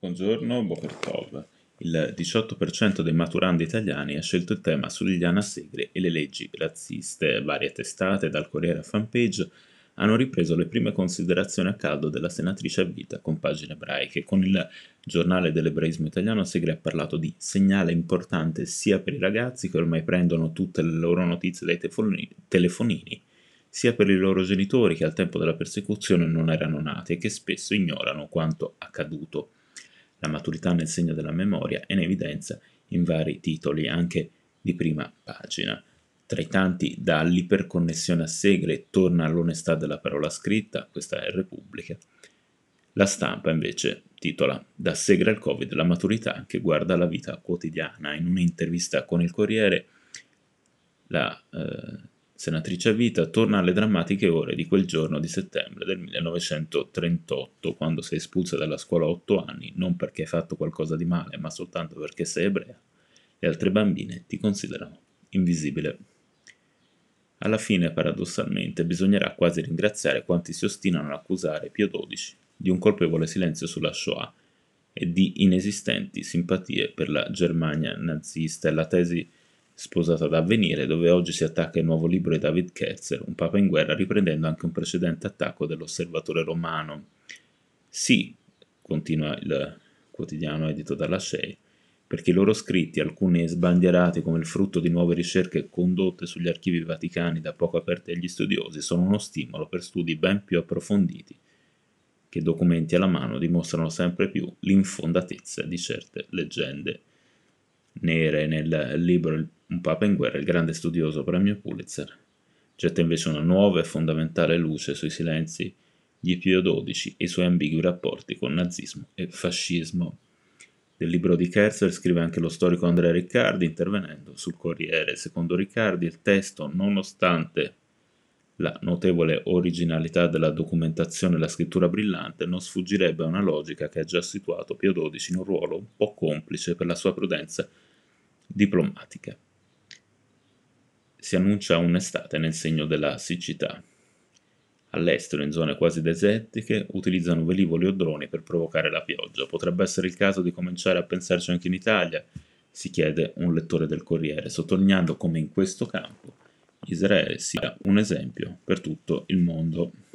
Buongiorno, Boker Tov. Il 18% dei maturandi italiani ha scelto il tema sull'Iliana Segre e le leggi razziste. Varie testate, dal Corriere a Fanpage, hanno ripreso le prime considerazioni a caldo della senatrice a vita con pagine ebraiche. Con il giornale dell'ebraismo italiano Segre ha parlato di segnale importante sia per i ragazzi che ormai prendono tutte le loro notizie dai telefonini, sia per i loro genitori che al tempo della persecuzione non erano nati e che spesso ignorano quanto accaduto. La maturità nel segno della memoria è in evidenza in vari titoli, anche di prima pagina. Tra i tanti, dall'iperconnessione a Segre torna all'onestà della parola scritta, questa è Repubblica. La stampa invece titola Da Segre al Covid la maturità che guarda la vita quotidiana. In un'intervista con il Corriere la eh, senatrice a vita, torna alle drammatiche ore di quel giorno di settembre del 1938, quando sei espulsa dalla scuola a otto anni, non perché hai fatto qualcosa di male, ma soltanto perché sei ebrea. Le altre bambine ti considerano invisibile. Alla fine, paradossalmente, bisognerà quasi ringraziare quanti si ostinano ad accusare Pio XII di un colpevole silenzio sulla Shoah e di inesistenti simpatie per la Germania nazista e la tesi sposata ad avvenire, dove oggi si attacca il nuovo libro di David Kerzer, Un Papa in guerra, riprendendo anche un precedente attacco dell'osservatore romano. Sì, continua il quotidiano edito dalla SCEI, perché i loro scritti, alcuni sbandierati come il frutto di nuove ricerche condotte sugli archivi vaticani da poco aperti agli studiosi, sono uno stimolo per studi ben più approfonditi, che documenti alla mano dimostrano sempre più l'infondatezza di certe leggende nere nel libro Un Papa in guerra, il grande studioso premio Pulitzer, getta invece una nuova e fondamentale luce sui silenzi di Pio XII e i suoi ambigui rapporti con nazismo e fascismo. Del libro di Kerzer scrive anche lo storico Andrea Riccardi, intervenendo sul Corriere. Secondo Riccardi, il testo, nonostante la notevole originalità della documentazione e la scrittura brillante, non sfuggirebbe a una logica che ha già situato Pio XII in un ruolo un po' complice per la sua prudenza diplomatica. Si annuncia un'estate nel segno della siccità. All'estero, in zone quasi desertiche, utilizzano velivoli o droni per provocare la pioggia. Potrebbe essere il caso di cominciare a pensarci anche in Italia, si chiede un lettore del Corriere, sottolineando come in questo campo Israele sia un esempio per tutto il mondo.